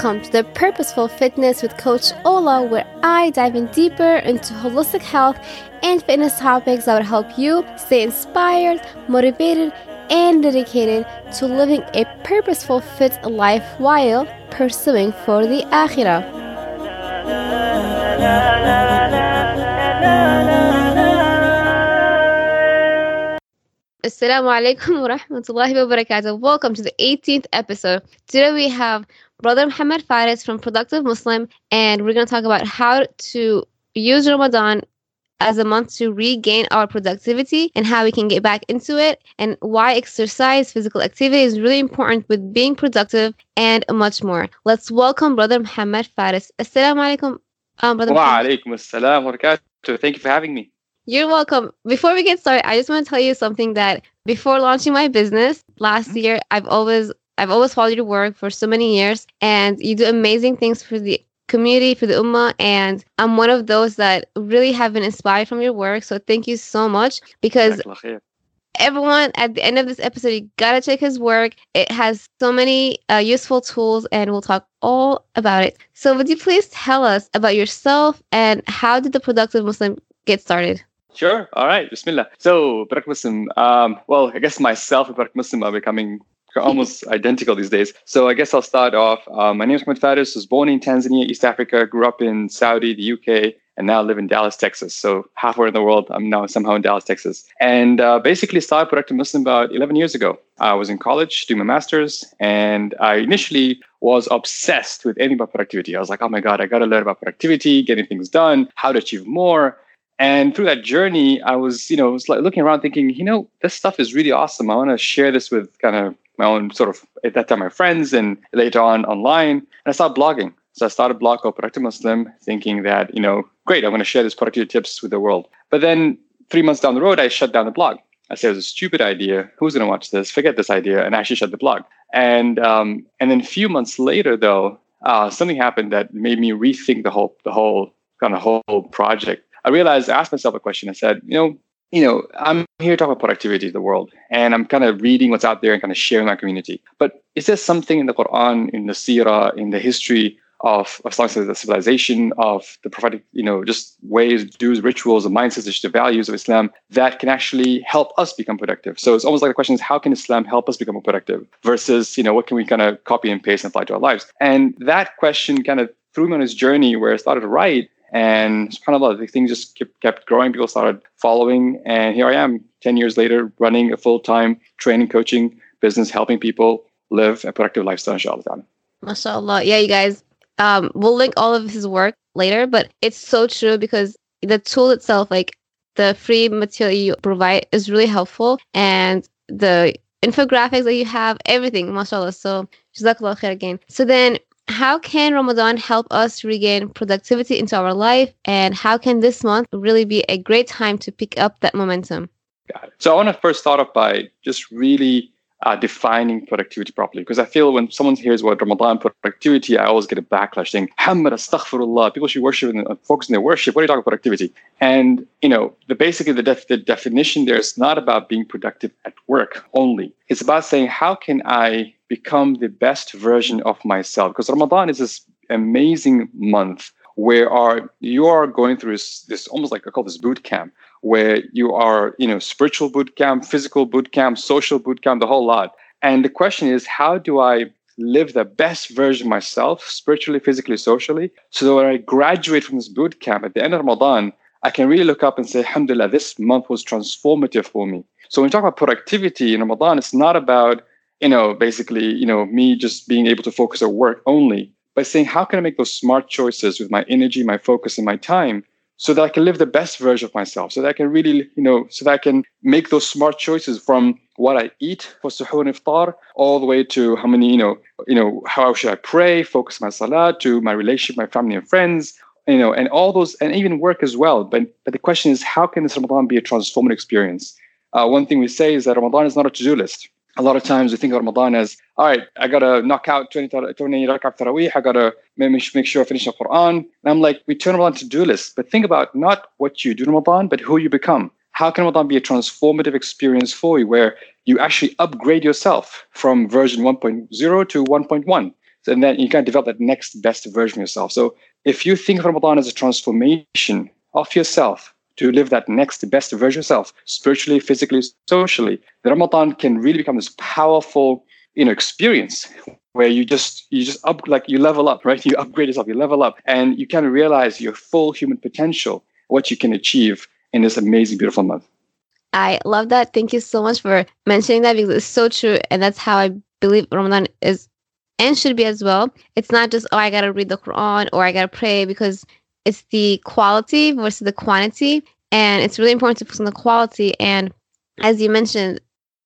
Welcome to the Purposeful Fitness with Coach Ola, where I dive in deeper into holistic health and fitness topics that would help you stay inspired, motivated, and dedicated to living a purposeful, fit life while pursuing for the Akhirah. Assalamu alaikum wa rahmatullahi wa barakatuh. Welcome to the 18th episode. Today we have Brother Muhammad Faris from Productive Muslim, and we're going to talk about how to use Ramadan as a month to regain our productivity and how we can get back into it, and why exercise, physical activity is really important with being productive, and much more. Let's welcome Brother Muhammad Faris. Assalamu alaikum. Um, Brother Wa alaikum assalam wa barakatuh. Thank you for having me. You're welcome. Before we get started, I just want to tell you something that before launching my business last mm-hmm. year, I've always I've always followed your work for so many years and you do amazing things for the community, for the ummah, and I'm one of those that really have been inspired from your work. So thank you so much because everyone at the end of this episode, you gotta check his work. It has so many uh, useful tools, and we'll talk all about it. So, would you please tell us about yourself and how did the Productive Muslim get started? Sure. All right. Bismillah. So, Barak Muslim, um, well, I guess myself and Barak Muslim are becoming almost identical these days. So, I guess I'll start off. Um, my name is Muhammad Faris, was born in Tanzania, East Africa, grew up in Saudi, the UK, and now live in Dallas, Texas. So, halfway in the world, I'm now somehow in Dallas, Texas. And uh, basically started Productive Muslim about 11 years ago. I was in college doing my master's, and I initially was obsessed with anything about productivity. I was like, oh my God, I got to learn about productivity, getting things done, how to achieve more. And through that journey, I was, you know, was like looking around thinking, you know, this stuff is really awesome. I want to share this with kind of my own sort of, at that time, my friends and later on online. And I started blogging. So I started a blog called Productive Muslim, thinking that, you know, great, I'm going to share these productivity tips with the world. But then three months down the road, I shut down the blog. I said it was a stupid idea. Who's going to watch this? Forget this idea, and I actually shut the blog. And um, and then a few months later, though, uh, something happened that made me rethink the whole the whole kind of whole project. I realized, I asked myself a question. I said, you know, you know, I'm here to talk about productivity the world, and I'm kind of reading what's out there and kind of sharing my community. But is there something in the Quran, in the Sirah, in the history of, of the civilization, of the prophetic, you know, just ways, do's, rituals, and mindsets, the values of Islam that can actually help us become productive? So it's almost like the question is, how can Islam help us become more productive versus, you know, what can we kind of copy and paste and apply to our lives? And that question kind of threw me on this journey where I started to write and subhanAllah, the thing just kept, kept growing. People started following. And here I am 10 years later, running a full time training, coaching business, helping people live a productive lifestyle, inshallah. MashaAllah. Yeah, you guys, um, we'll link all of his work later, but it's so true because the tool itself, like the free material you provide, is really helpful. And the infographics that you have, everything, mashallah. So, jazakallah khair again. So, then how can Ramadan help us regain productivity into our life? And how can this month really be a great time to pick up that momentum? Got it. So I want to first start off by just really uh, defining productivity properly because I feel when someone hears what Ramadan productivity, I always get a backlash saying, Hamad, astaghfirullah, people should worship and uh, focus on their worship. What are you talking about productivity? And, you know, the basically the, def- the definition there is not about being productive at work only. It's about saying, how can I become the best version of myself. Because Ramadan is this amazing month where are you are going through this, this almost like I call this boot camp, where you are, you know, spiritual boot camp, physical boot camp, social boot camp, the whole lot. And the question is, how do I live the best version of myself, spiritually, physically, socially, so that when I graduate from this boot camp at the end of Ramadan, I can really look up and say, Alhamdulillah, this month was transformative for me. So when we talk about productivity in Ramadan, it's not about you know, basically, you know, me just being able to focus on work only by saying, how can I make those smart choices with my energy, my focus, and my time so that I can live the best version of myself, so that I can really, you know, so that I can make those smart choices from what I eat for suhoor and iftar, all the way to how many, you know, you know, how should I pray, focus my salah, to my relationship, my family and friends, you know, and all those, and even work as well. But but the question is, how can this Ramadan be a transformative experience? Uh, one thing we say is that Ramadan is not a to-do list a lot of times we think of Ramadan as, all right, I got to knock out 20, 20 rak'ah Taraweeh, I got to make, sure I finish the Quran. And I'm like, we turn Ramadan to do list, but think about not what you do in Ramadan, but who you become. How can Ramadan be a transformative experience for you where you actually upgrade yourself from version 1.0 to 1.1? and then you can develop that next best version of yourself. So if you think of Ramadan as a transformation of yourself to live that next best version of yourself, spiritually, physically, socially, the Ramadan can really become this powerful, you know, experience where you just you just up like you level up, right? You upgrade yourself, you level up, and you can realize your full human potential, what you can achieve in this amazing, beautiful month. I love that. Thank you so much for mentioning that because it's so true. And that's how I believe Ramadan is and should be as well. It's not just, oh, I got to read the Quran or I got to pray because it's the quality versus the quantity. And it's really important to focus on the quality. And as you mentioned,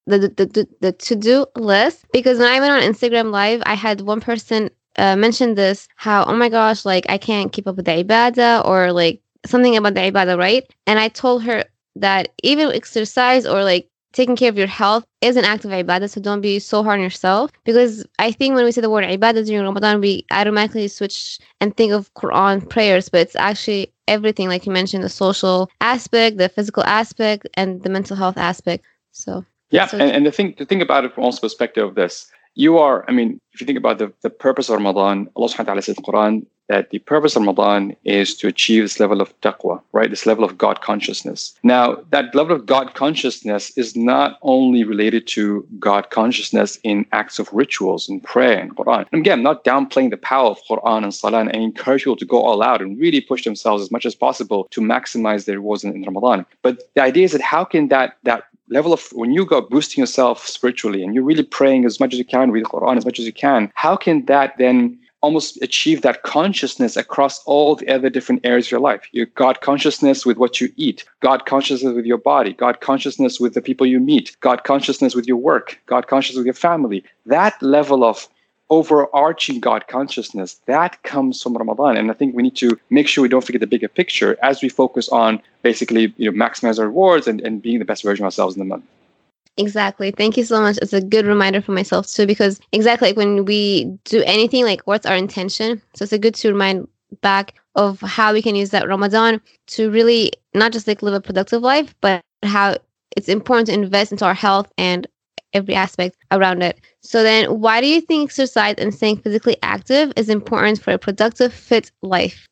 the, the, the, the to do list, because when I went on Instagram Live, I had one person uh, mention this how, oh my gosh, like I can't keep up with the ibadah or like something about the ibadah, right? And I told her, that even exercise or like taking care of your health is an act of ibadah. So don't be so hard on yourself. Because I think when we say the word ibadah during Ramadan, we automatically switch and think of Quran prayers, but it's actually everything, like you mentioned, the social aspect, the physical aspect, and the mental health aspect. So yeah, so and, and the thing to think about it from also perspective of this, you are, I mean, if you think about the, the purpose of Ramadan, Allah subhanahu wa ta'ala says in the Quran that the purpose of Ramadan is to achieve this level of taqwa, right? This level of God consciousness. Now, that level of God consciousness is not only related to God consciousness in acts of rituals and prayer and Quran. And again, I'm not downplaying the power of Quran and Salah and I encourage people to go all out and really push themselves as much as possible to maximize their rewards in, in Ramadan. But the idea is that how can that that level of when you go boosting yourself spiritually and you're really praying as much as you can, read the Quran as much as you can, how can that then almost achieve that consciousness across all the other different areas of your life. Your God consciousness with what you eat, God consciousness with your body, God consciousness with the people you meet, God consciousness with your work, God consciousness with your family. That level of overarching God consciousness, that comes from Ramadan. And I think we need to make sure we don't forget the bigger picture as we focus on basically, you know, maximize our rewards and, and being the best version of ourselves in the month. Exactly. Thank you so much. It's a good reminder for myself too, because exactly like when we do anything, like what's our intention? So it's a good to remind back of how we can use that Ramadan to really not just like live a productive life, but how it's important to invest into our health and every aspect around it. So then why do you think exercise and staying physically active is important for a productive, fit life?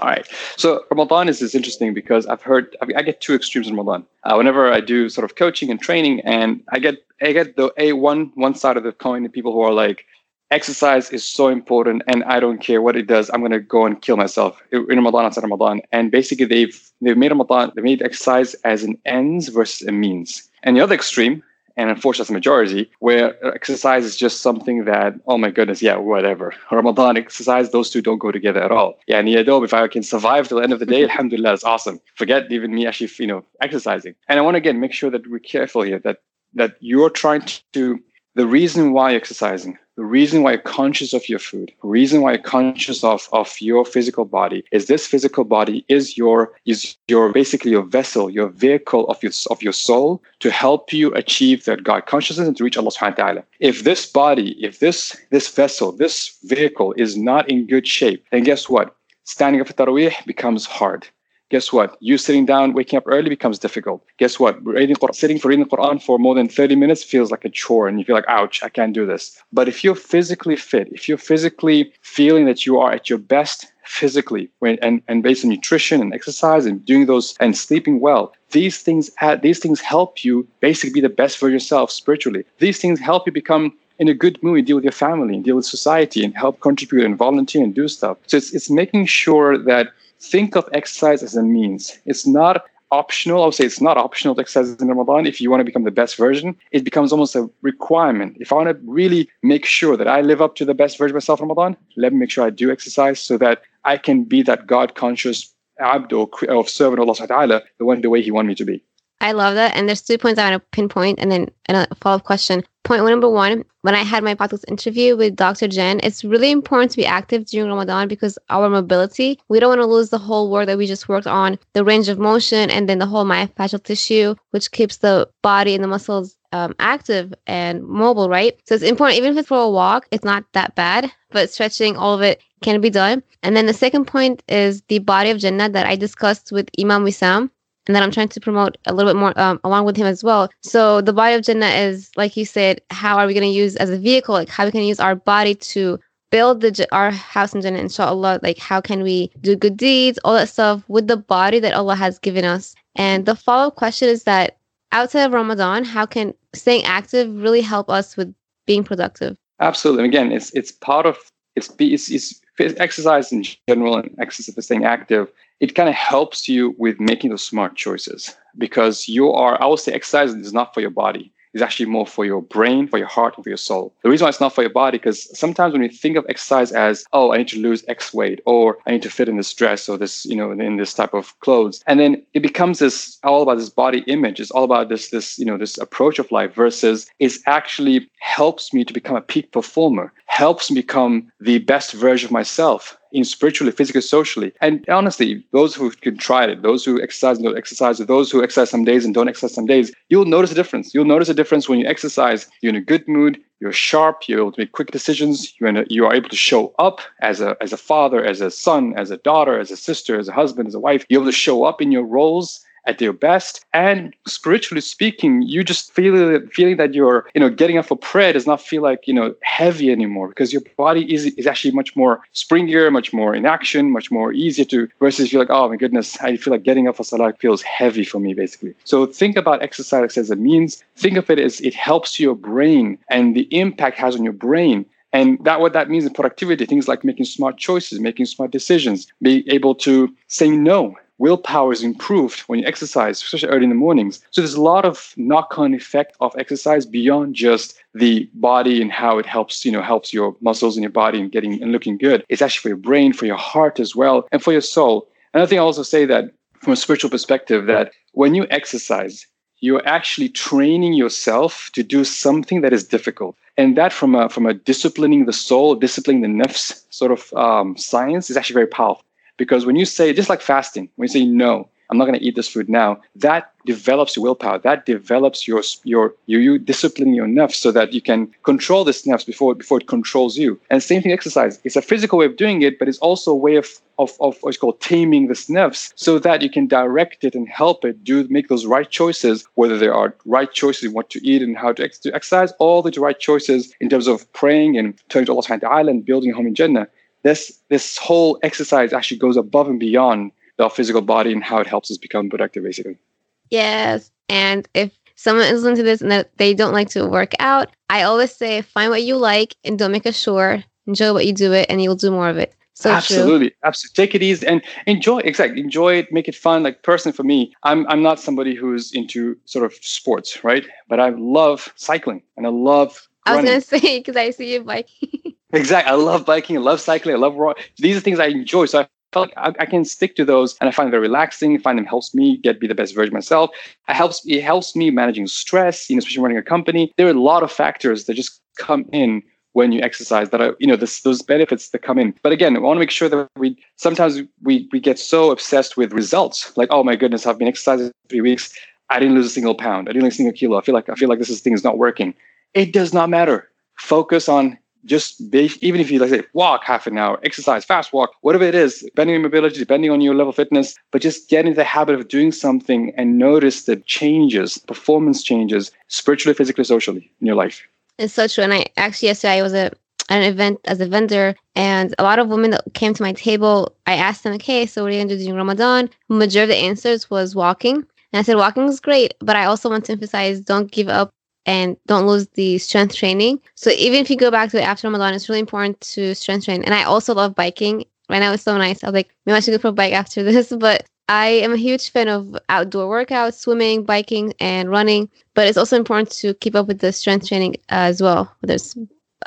All right. So Ramadan is, is interesting because I've heard I get two extremes in Ramadan. Uh, whenever I do sort of coaching and training, and I get I get the a one one side of the coin, the people who are like, exercise is so important, and I don't care what it does. I'm gonna go and kill myself in Ramadan outside Ramadan. And basically, they've they've made Ramadan they made exercise as an ends versus a means. And the other extreme and unfortunately the majority, where exercise is just something that, oh my goodness, yeah, whatever. Ramadan exercise, those two don't go together at all. Yeah, Niyadob, if I can survive till the end of the day, alhamdulillah, it's awesome. Forget even me actually, you know, exercising. And I want to again make sure that we're careful here that that you're trying to the reason why you're exercising, the reason why you're conscious of your food, reason why you're conscious of, of your physical body is this physical body is your is your basically your vessel, your vehicle of your of your soul to help you achieve that God consciousness and to reach Allah subhanahu wa ta'ala. If this body, if this this vessel, this vehicle is not in good shape, then guess what? Standing up for tarawih becomes hard guess what? You sitting down, waking up early becomes difficult. Guess what? Reading, sitting for reading the Quran for more than 30 minutes feels like a chore and you feel like, ouch, I can't do this. But if you're physically fit, if you're physically feeling that you are at your best physically when, and, and based on nutrition and exercise and doing those and sleeping well, these things add, these things help you basically be the best for yourself spiritually. These things help you become in a good mood, deal with your family and deal with society and help contribute and volunteer and do stuff. So it's, it's making sure that think of exercise as a means. It's not optional. I would say it's not optional to exercise in Ramadan. If you want to become the best version, it becomes almost a requirement. If I want to really make sure that I live up to the best version of myself in Ramadan, let me make sure I do exercise so that I can be that God conscious abd or, servant of Allah subhanahu wa ta'ala the one the way He wanted me to be. I love that. And there's two points I want to pinpoint and then a follow up question. Point number one, when I had my podcast interview with Dr. Jen, it's really important to be active during Ramadan because our mobility, we don't want to lose the whole work that we just worked on, the range of motion and then the whole myofascial tissue, which keeps the body and the muscles um, active and mobile, right? So it's important, even if it's for a walk, it's not that bad, but stretching, all of it can be done. And then the second point is the body of Jannah that I discussed with Imam Wissam and that I'm trying to promote a little bit more um, along with him as well. So the body of Jannah is, like you said, how are we going to use as a vehicle, like how we can use our body to build the our house in Jannah, inshallah. Like, how can we do good deeds, all that stuff with the body that Allah has given us? And the follow up question is that outside of Ramadan, how can staying active really help us with being productive? Absolutely. Again, it's it's part of it's, it's, it's exercise in general and exercise for staying active. It kind of helps you with making those smart choices because you are. I would say exercise is not for your body It's actually more for your brain, for your heart, and for your soul. The reason why it's not for your body, because sometimes when we think of exercise as, oh, I need to lose X weight, or I need to fit in this dress or this, you know, in this type of clothes, and then it becomes this all about this body image. It's all about this, this, you know, this approach of life versus it actually helps me to become a peak performer, helps me become the best version of myself in spiritually, physically, socially. And honestly, those who can try it, those who exercise and don't exercise, those who exercise some days and don't exercise some days, you'll notice a difference. You'll notice a difference when you exercise. You're in a good mood. You're sharp. You're able to make quick decisions. You're a, you are able to show up as a as a father, as a son, as a daughter, as a sister, as a husband, as a wife. You're able to show up in your roles at their best. And spiritually speaking, you just feel feeling that you're, you know, getting up for prayer does not feel like, you know, heavy anymore because your body is is actually much more springier, much more in action, much more easier to versus you're like, oh my goodness, I feel like getting up for salah feels heavy for me, basically. So think about exercise as a means. Think of it as it helps your brain and the impact has on your brain. And that what that means in productivity, things like making smart choices, making smart decisions, being able to say no willpower is improved when you exercise, especially early in the mornings. So there's a lot of knock-on effect of exercise beyond just the body and how it helps, you know, helps your muscles and your body and getting and looking good. It's actually for your brain, for your heart as well, and for your soul. Another thing I also say that from a spiritual perspective, that when you exercise, you're actually training yourself to do something that is difficult. And that from a, from a disciplining the soul, disciplining the nafs sort of um, science is actually very powerful. Because when you say, just like fasting, when you say no, I'm not going to eat this food now, that develops your willpower. That develops your your you, you discipline your nafs so that you can control this nafs before before it controls you. And same thing, exercise. It's a physical way of doing it, but it's also a way of of, of what's called taming this nafs so that you can direct it and help it do make those right choices, whether there are right choices in what to eat and how to, ex- to exercise, all the right choices in terms of praying and turning to Allah subhanahu wa ta'ala and building a home in Jannah this this whole exercise actually goes above and beyond the physical body and how it helps us become productive basically. Yes and if someone is listening to this and that they don't like to work out i always say find what you like and don't make a chore. Enjoy what you do it and you'll do more of it. So absolutely true. absolutely take it easy and enjoy exactly enjoy it make it fun. Like personally for me i'm i'm not somebody who's into sort of sports right? But i love cycling and i love i was gonna say because i see you biking Exactly. I love biking. I love cycling. I love raw. These are things I enjoy. So I felt like I, I, can stick to those, and I find them very relaxing. I find them helps me get be the best version of myself. It helps. It helps me managing stress. You know, especially running a company. There are a lot of factors that just come in when you exercise that are you know this, those benefits that come in but again i want to make sure that we sometimes we we get so obsessed with results like oh my goodness i've been exercising three weeks i didn't lose a single pound i didn't lose a single kilo i feel like i feel like this is, thing is not working it does not matter focus on just be, even if you like say walk half an hour, exercise, fast walk, whatever it is, depending on your mobility, depending on your level of fitness, but just get into the habit of doing something and notice the changes, performance changes, spiritually, physically, socially in your life. It's so true. And I actually yesterday I was at an event as a vendor and a lot of women that came to my table, I asked them, okay, so what are you gonna do during Ramadan? Majority of the answers was walking. And I said, walking is great, but I also want to emphasize don't give up and don't lose the strength training. So even if you go back to it after Ramadan, it's really important to strength train. And I also love biking. Right now it's so nice. I was like, maybe I should go for a bike after this. But I am a huge fan of outdoor workouts, swimming, biking, and running. But it's also important to keep up with the strength training as well, whether it's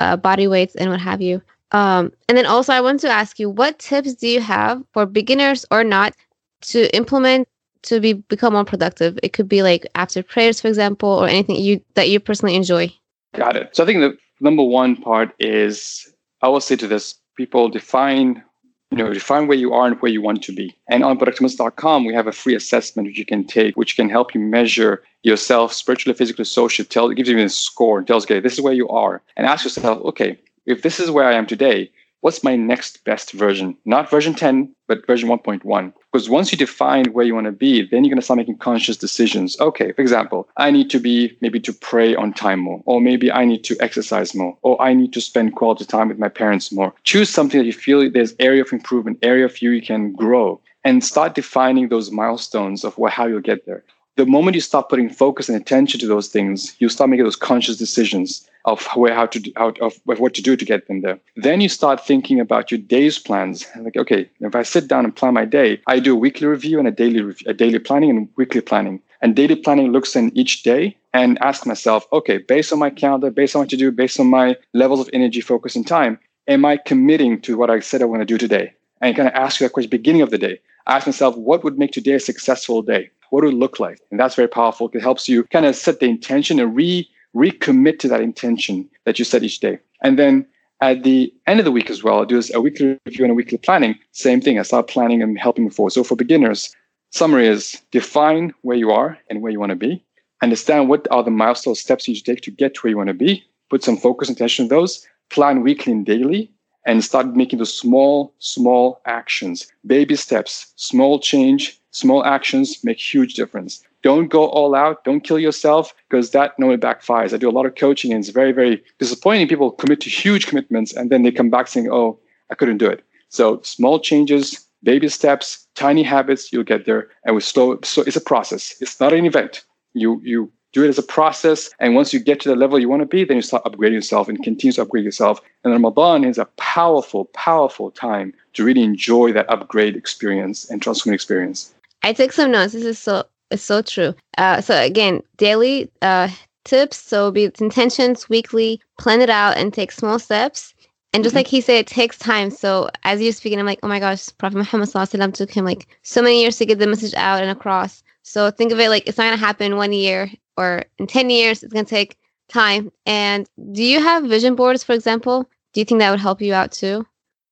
uh, body weights and what have you. Um, and then also, I want to ask you, what tips do you have for beginners or not to implement to be become more productive? It could be like after prayers, for example, or anything you that you personally enjoy. Got it. So I think the number one part is I will say to this: people define you know define where you are and where you want to be and on productivemuslim.com we have a free assessment which you can take which can help you measure yourself spiritually physically socially tell it gives you a score and tells you, okay this is where you are and ask yourself okay if this is where i am today what's my next best version? Not version 10, but version 1.1. Because once you define where you want to be, then you're going to start making conscious decisions. Okay, for example, I need to be maybe to pray on time more, or maybe I need to exercise more, or I need to spend quality time with my parents more. Choose something that you feel there's area of improvement, area of you you can grow, and start defining those milestones of what, how you'll get there the moment you start putting focus and attention to those things, you start making those conscious decisions of where how to do, how, of, what to do to get them there. Then you start thinking about your day's plans. Like, okay, if I sit down and plan my day, I do a weekly review and a daily review, a daily planning and weekly planning. And daily planning looks in each day and ask myself, okay, based on my calendar, based on what to do, based on my levels of energy, focus, and time, am I committing to what I said I want to do today? And kind of ask you that question beginning of the day. ask myself, what would make today a successful day? What would it look like? And that's very powerful. It helps you kind of set the intention and re recommit to that intention that you set each day. And then at the end of the week as well, I do a weekly review and a weekly planning. Same thing. I start planning and helping before. So for beginners, summary is define where you are and where you want to be. Understand what are the milestone steps you take to get to where you want to be. Put some focus and attention on those. Plan weekly and daily and start making those small, small actions, baby steps, small change, small actions make huge difference. Don't go all out. Don't kill yourself because that normally backfires. I do a lot of coaching and it's very, very disappointing. People commit to huge commitments and then they come back saying, oh, I couldn't do it. So small changes, baby steps, tiny habits, you'll get there. And with slow, so it's a process. It's not an event. You you do it as a process. And once you get to the level you want to be, then you start upgrading yourself and continue to upgrade yourself. And Ramadan is a powerful, powerful time to really enjoy that upgrade experience and transformation experience. I took some notes. This is so it's so true. Uh, so again, daily uh, tips. So be intentions weekly, plan it out and take small steps. And just mm-hmm. like he said, it takes time. So as you're speaking, I'm like, oh my gosh, Prophet Muhammad Sallallahu Alaihi Wasallam took him like so many years to get the message out and across. So think of it like it's not gonna happen one year or in 10 years, it's gonna take time. And do you have vision boards, for example? Do you think that would help you out too?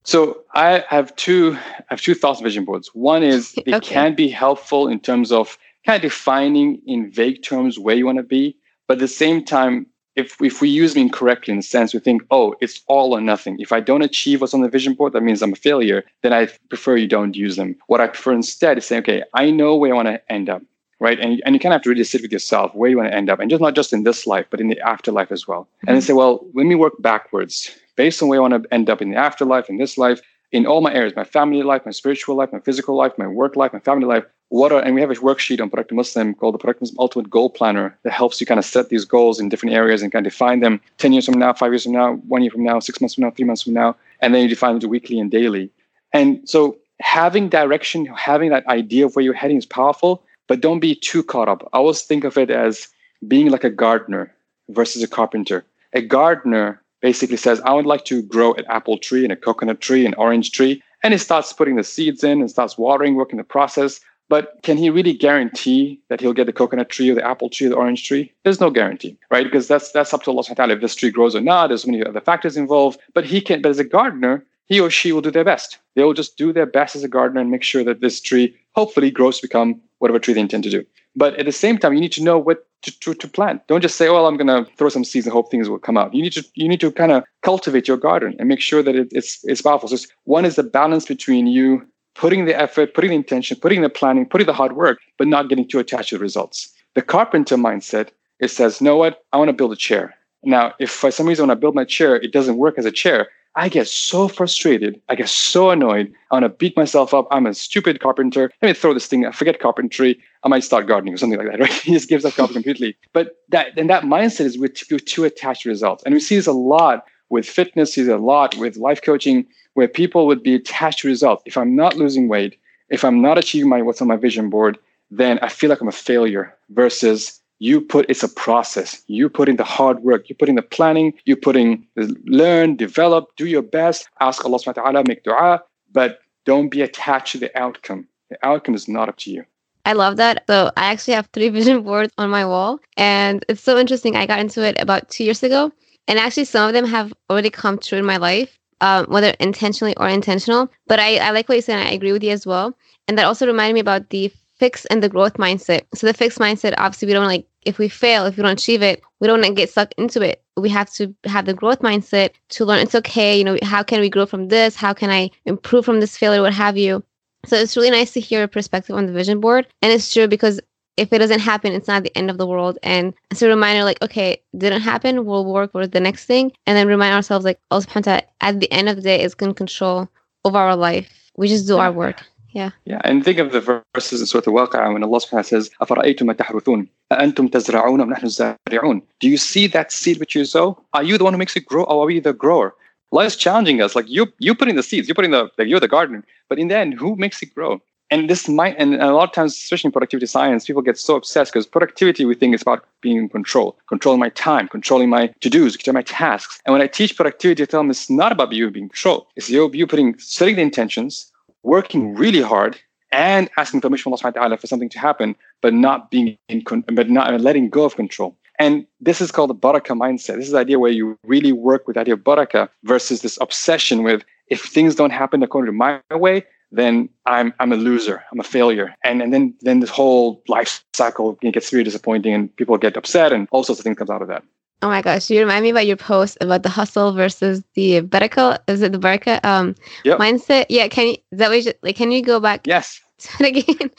So I have two I have two thoughts vision boards. One is it okay. can be helpful in terms of kind of defining in vague terms where you want to be, but at the same time, if if we use them incorrectly in the sense we think, oh, it's all or nothing. If I don't achieve what's on the vision board, that means I'm a failure. Then I prefer you don't use them. What I prefer instead is saying, okay, I know where I want to end up, right? And and you kind of have to really sit with yourself where you want to end up, and just not just in this life, but in the afterlife as well. Mm-hmm. And then say, well, let me work backwards based on where I want to end up in the afterlife, in this life, in all my areas, my family life, my spiritual life, my physical life, my work life, my family life. What are, and we have a worksheet on Productive Muslim called the Productive Muslim Ultimate Goal Planner that helps you kind of set these goals in different areas and kind of define them 10 years from now, five years from now, one year from now, six months from now, three months from now. And then you define them weekly and daily. And so having direction, having that idea of where you're heading is powerful, but don't be too caught up. I always think of it as being like a gardener versus a carpenter. A gardener basically says, I would like to grow an apple tree and a coconut tree, an orange tree. And he starts putting the seeds in and starts watering, working the process. But can he really guarantee that he'll get the coconut tree or the apple tree or the orange tree? There's no guarantee, right? Because that's that's up to Allah subhanahu wa ta'ala if this tree grows or not. There's many other factors involved. But he can but as a gardener, he or she will do their best. They will just do their best as a gardener and make sure that this tree hopefully grows to become whatever tree they intend to do. But at the same time, you need to know what to, to, to plant. Don't just say, "Oh, well, I'm going to throw some seeds and hope things will come out." You need to you need to kind of cultivate your garden and make sure that it, it's it's powerful. So it's, one is the balance between you putting the effort, putting the intention, putting the planning, putting the hard work, but not getting too attached to the results. The carpenter mindset it says, "Know what? I want to build a chair." Now, if for some reason when I build my chair, it doesn't work as a chair, I get so frustrated. I get so annoyed. I want to beat myself up. I'm a stupid carpenter. Let me throw this thing. I forget carpentry. I might start gardening or something like that, right? he just gives up completely. But that and that mindset is with too, too attached to results. And we see this a lot with fitness, see a lot with life coaching, where people would be attached to results. If I'm not losing weight, if I'm not achieving my what's on my vision board, then I feel like I'm a failure versus you put it's a process you put in the hard work you put in the planning you put in learn develop do your best ask allah subhanahu wa ta'ala make dua but don't be attached to the outcome the outcome is not up to you I love that. So I actually have three vision boards on my wall, and it's so interesting. I got into it about two years ago, and actually some of them have already come true in my life, um, whether intentionally or intentional. But I, I like what you said, and I agree with you as well. And that also reminded me about the fix and the growth mindset. So the fixed mindset, obviously, we don't like if we fail, if we don't achieve it, we don't get stuck into it. We have to have the growth mindset to learn it's okay. You know, how can we grow from this? How can I improve from this failure? What have you? So it's really nice to hear a perspective on the vision board. And it's true because if it doesn't happen, it's not the end of the world. And it's a reminder like, okay, didn't happen, we'll work for the next thing. And then remind ourselves like, oh, Allah subhanahu wa ta'ala, at the end of the day is in control of our life. We just do our work. Yeah. Yeah. And think of the verses in Surah Al-Waqi'ah when Allah subhanahu wa ta'ala says, أَفَرَأَيْتُمْ مَا تَحْرُثُونَ أَأَنْتُمْ تَزْرَعُونَ وَنَحْنُ الزَّارِعُونَ Do you see that seed which you sow? Are you the one who makes it grow or are we the grower? Allah is challenging us. Like you, you put in the seeds, you're putting the, like you're the gardener. But in the end, who makes it grow? and this might and a lot of times especially in productivity science people get so obsessed because productivity we think is about being in control controlling my time controlling my to-dos controlling my tasks and when i teach productivity i tell them it's not about you being control it's you, you putting setting the intentions working really hard and asking permission from Allah subhanahu for something to happen but not being in but not letting go of control and this is called the baraka mindset. This is the idea where you really work with the idea of baraka versus this obsession with if things don't happen according to my way, then I'm I'm a loser. I'm a failure. And and then then this whole life cycle gets really disappointing and people get upset and all sorts of things comes out of that. Oh my gosh, you remind me about your post about the hustle versus the baraka. Is it the baraka um yep. mindset? Yeah, can you that way like can you go back yes to it again?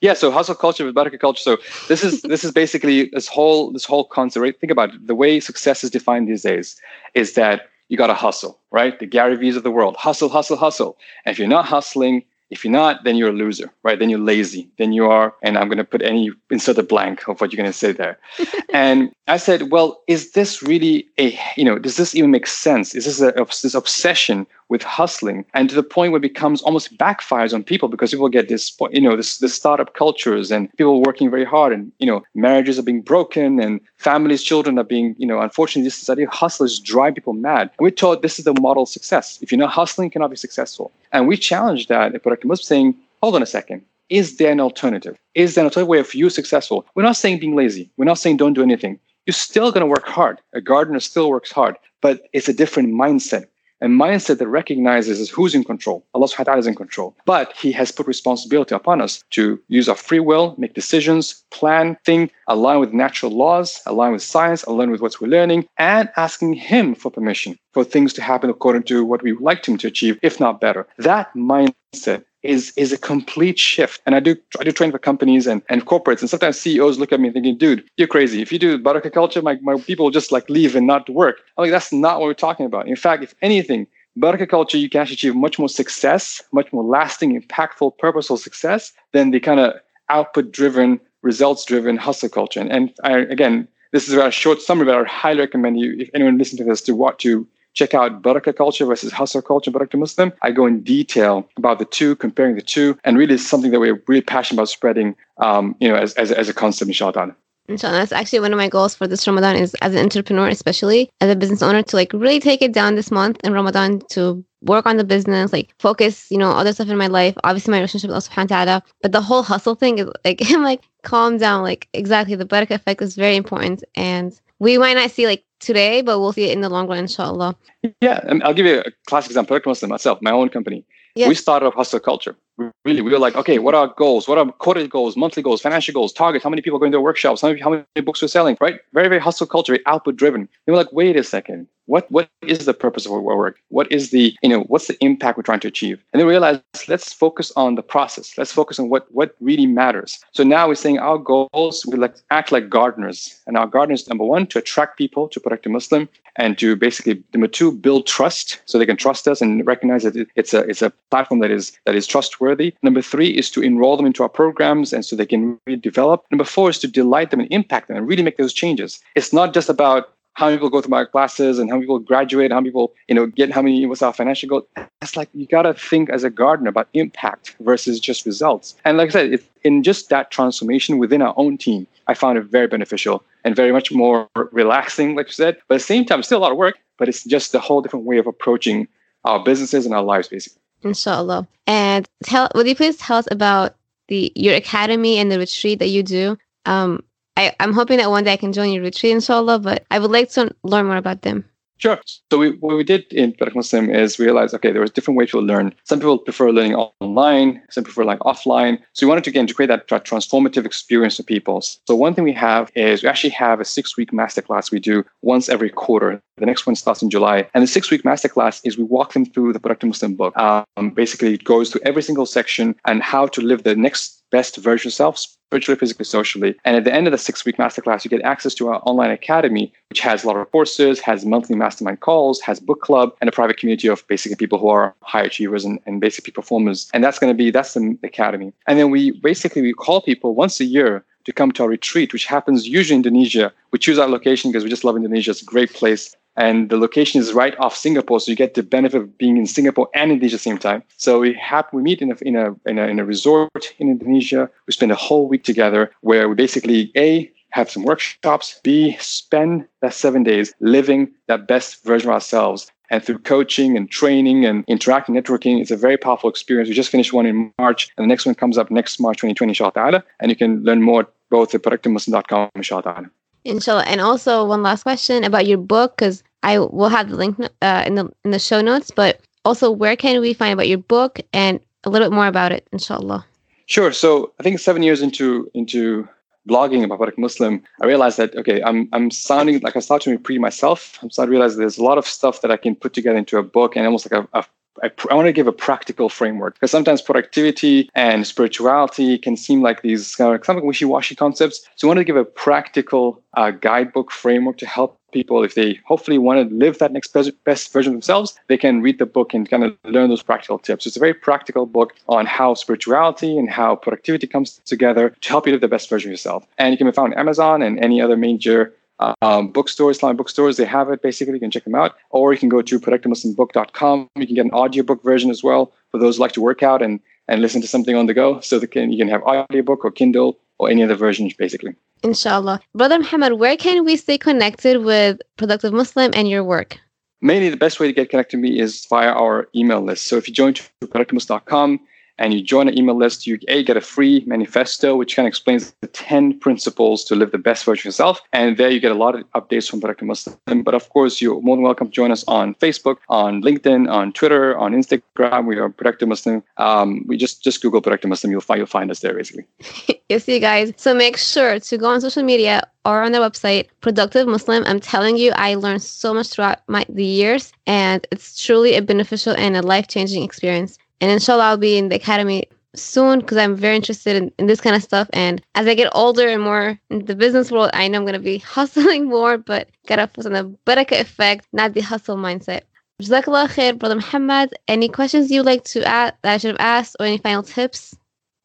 Yeah, so hustle culture with baraka culture. So this is this is basically this whole this whole concept. Right? Think about it. The way success is defined these days is that you got to hustle, right? The Gary V's of the world, hustle, hustle, hustle. And if you're not hustling, if you're not, then you're a loser, right? Then you're lazy. Then you are, and I'm going to put any insert a blank of what you're going to say there. and I said, well, is this really a, you know, does this even make sense? Is this a, this obsession with hustling and to the point where it becomes almost backfires on people because people get this, you know, this, this startup cultures and people working very hard and, you know, marriages are being broken and families, children are being, you know, unfortunately, this idea of hustlers drive people mad. And we're told this is the model of success. If you're not hustling, you cannot be successful. And we challenge that at Product Muslim saying, hold on a second. Is there an alternative? Is there an alternative way of you successful? We're not saying being lazy. We're not saying don't do anything. You're still going to work hard. A gardener still works hard, but it's a different mindset a mindset that recognizes who's in control. Allah subhanahu wa ta'ala is in control. But He has put responsibility upon us to use our free will, make decisions, plan, think, align with natural laws, align with science, align with what we're learning, and asking Him for permission for things to happen according to what we would like Him to achieve, if not better. That mindset is is a complete shift. And I do I do train for companies and, and corporates, and sometimes CEOs look at me thinking, dude, you're crazy. If you do baraka culture, my, my people will just like leave and not work. I'm like, that's not what we're talking about. In fact, if anything, baraka culture, you can actually achieve much more success, much more lasting, impactful, purposeful success than the kind of output driven, results driven hustle culture. And, and I, again, this is a short summary, but I highly recommend you, if anyone listening to this, to watch to check out Baraka culture versus hustle culture, Baraka Muslim. I go in detail about the two, comparing the two, and really it's something that we're really passionate about spreading, um, you know, as, as, as a concept, inshallah. Inshallah, that's actually one of my goals for this Ramadan is as an entrepreneur, especially as a business owner, to like really take it down this month in Ramadan to work on the business, like focus, you know, other stuff in my life. Obviously, my relationship with Allah subhanahu wa ta'ala. But the whole hustle thing is like, I'm like, calm down. Like, exactly. The barakah effect is very important. And we might not see like today, but we'll see it in the long run, inshallah. Yeah, and I'll give you a classic example. Muslim myself, my own company. Yes. We started off hustle culture. Really, we were like, okay, what are our goals? What are quarterly goals, monthly goals, financial goals, targets? How many people are going to workshops? How many, how many books we're selling? Right? Very, very hustle culture, very output driven. Were like, wait a second what what is the purpose of our work what is the you know what's the impact we're trying to achieve and then realize let's focus on the process let's focus on what what really matters so now we're saying our goals we like act like gardeners and our gardeners number one to attract people to Product Muslim and to basically number two build trust so they can trust us and recognize that it's a it's a platform that is that is trustworthy number three is to enroll them into our programs and so they can really develop number four is to delight them and impact them and really make those changes it's not just about how many people go through my classes and how many people graduate, how many people, you know, get how many, what's our financial goal. It's like you got to think as a gardener about impact versus just results. And like I said, in just that transformation within our own team, I found it very beneficial and very much more relaxing, like you said. But at the same time, still a lot of work, but it's just a whole different way of approaching our businesses and our lives, basically. Inshallah. And tell, would you please tell us about the your academy and the retreat that you do? Um, I, I'm hoping that one day I can join your retreat, inshallah, but I would like to learn more about them. Sure. So we, what we did in Product Muslim is realize, okay, there was different ways to learn. Some people prefer learning online, some prefer like offline. So we wanted to again to create that, transformative experience for people. So one thing we have is we actually have a six-week masterclass we do once every quarter. The next one starts in July. And the six-week masterclass is we walk them through the Productive Muslim book. Um, basically, it goes through every single section and how to live the next best version of yourself spiritually, physically, socially. And at the end of the six week masterclass, you get access to our online academy, which has a lot of courses, has monthly mastermind calls, has book club, and a private community of basically people who are high achievers and, and basically performers. And that's going to be, that's the academy. And then we basically, we call people once a year to come to our retreat, which happens usually in Indonesia. We choose our location because we just love Indonesia. It's a great place and the location is right off Singapore, so you get the benefit of being in Singapore and Indonesia at the same time. So we have we meet in a in a in a, in a resort in Indonesia. We spend a whole week together where we basically a have some workshops, b spend that seven days living that best version of ourselves. And through coaching and training and interacting, networking, it's a very powerful experience. We just finished one in March, and the next one comes up next March 2020, inshallah. And you can learn more at both at productivemuslim.com, inshallah. Inshallah. And also one last question about your book, because I will have the link uh, in the in the show notes. But also, where can we find about your book and a little bit more about it, inshallah? Sure. So I think seven years into into blogging about Product Muslim, I realized that okay, I'm I'm sounding like I started to repeat myself. I'm starting to realize there's a lot of stuff that I can put together into a book and almost like a, a I, I want to give a practical framework because sometimes productivity and spirituality can seem like these kind of some wishy-washy concepts. So I want to give a practical uh, guidebook framework to help people if they hopefully want to live that next best version of themselves they can read the book and kind of learn those practical tips it's a very practical book on how spirituality and how productivity comes together to help you live the best version of yourself and you can be found on amazon and any other major um, bookstores, Islamic bookstores, they have it basically. You can check them out. Or you can go to productivemuslimbook.com. You can get an audiobook version as well for those who like to work out and, and listen to something on the go. So can, you can have audiobook or Kindle or any other version basically. Inshallah. Brother Muhammad, where can we stay connected with Productive Muslim and your work? Mainly the best way to get connected to me is via our email list. So if you join productivemuslim.com, and you join an email list, you a get a free manifesto which kind of explains the 10 principles to live the best version of yourself. And there you get a lot of updates from Productive Muslim. But of course, you're more than welcome to join us on Facebook, on LinkedIn, on Twitter, on Instagram. We are Productive Muslim. Um, we just just Google Productive Muslim. You'll find you'll find us there basically. you see, guys. So make sure to go on social media or on the website, Productive Muslim. I'm telling you, I learned so much throughout my the years, and it's truly a beneficial and a life changing experience. And inshallah, I'll be in the academy soon because I'm very interested in, in this kind of stuff. And as I get older and more in the business world, I know I'm going to be hustling more, but gotta focus on the barakah effect, not the hustle mindset. Jazakallah khair, Brother Muhammad. Any questions you'd like to add that I should have asked or any final tips?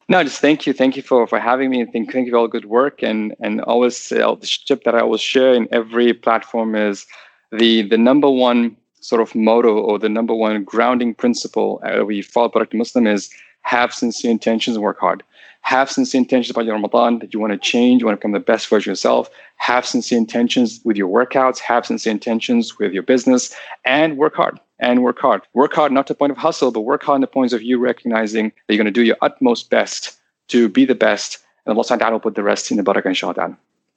No, just thank you. Thank you for, for having me. Thank, thank you for all good work. And, and always, uh, the tip that I always share in every platform is the, the number one sort of motto or the number one grounding principle uh, we follow Productive Muslim is have sincere intentions and work hard. Have sincere intentions about your Ramadan that you want to change, you want to become the best version of yourself. Have sincere intentions with your workouts, have sincere intentions with your business, and work hard. And work hard. Work hard not to the point of hustle, but work hard in the points of you recognizing that you're going to do your utmost best to be the best. And Allah subhanahu will put the rest in the barakah, inshallah.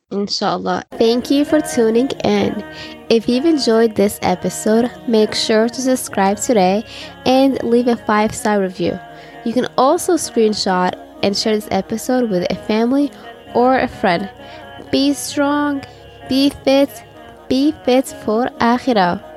Inshallah. Thank you for tuning in. If you've enjoyed this episode, make sure to subscribe today and leave a five star review. You can also screenshot and share this episode with a family or a friend. Be strong, be fit, be fit for Akhirah.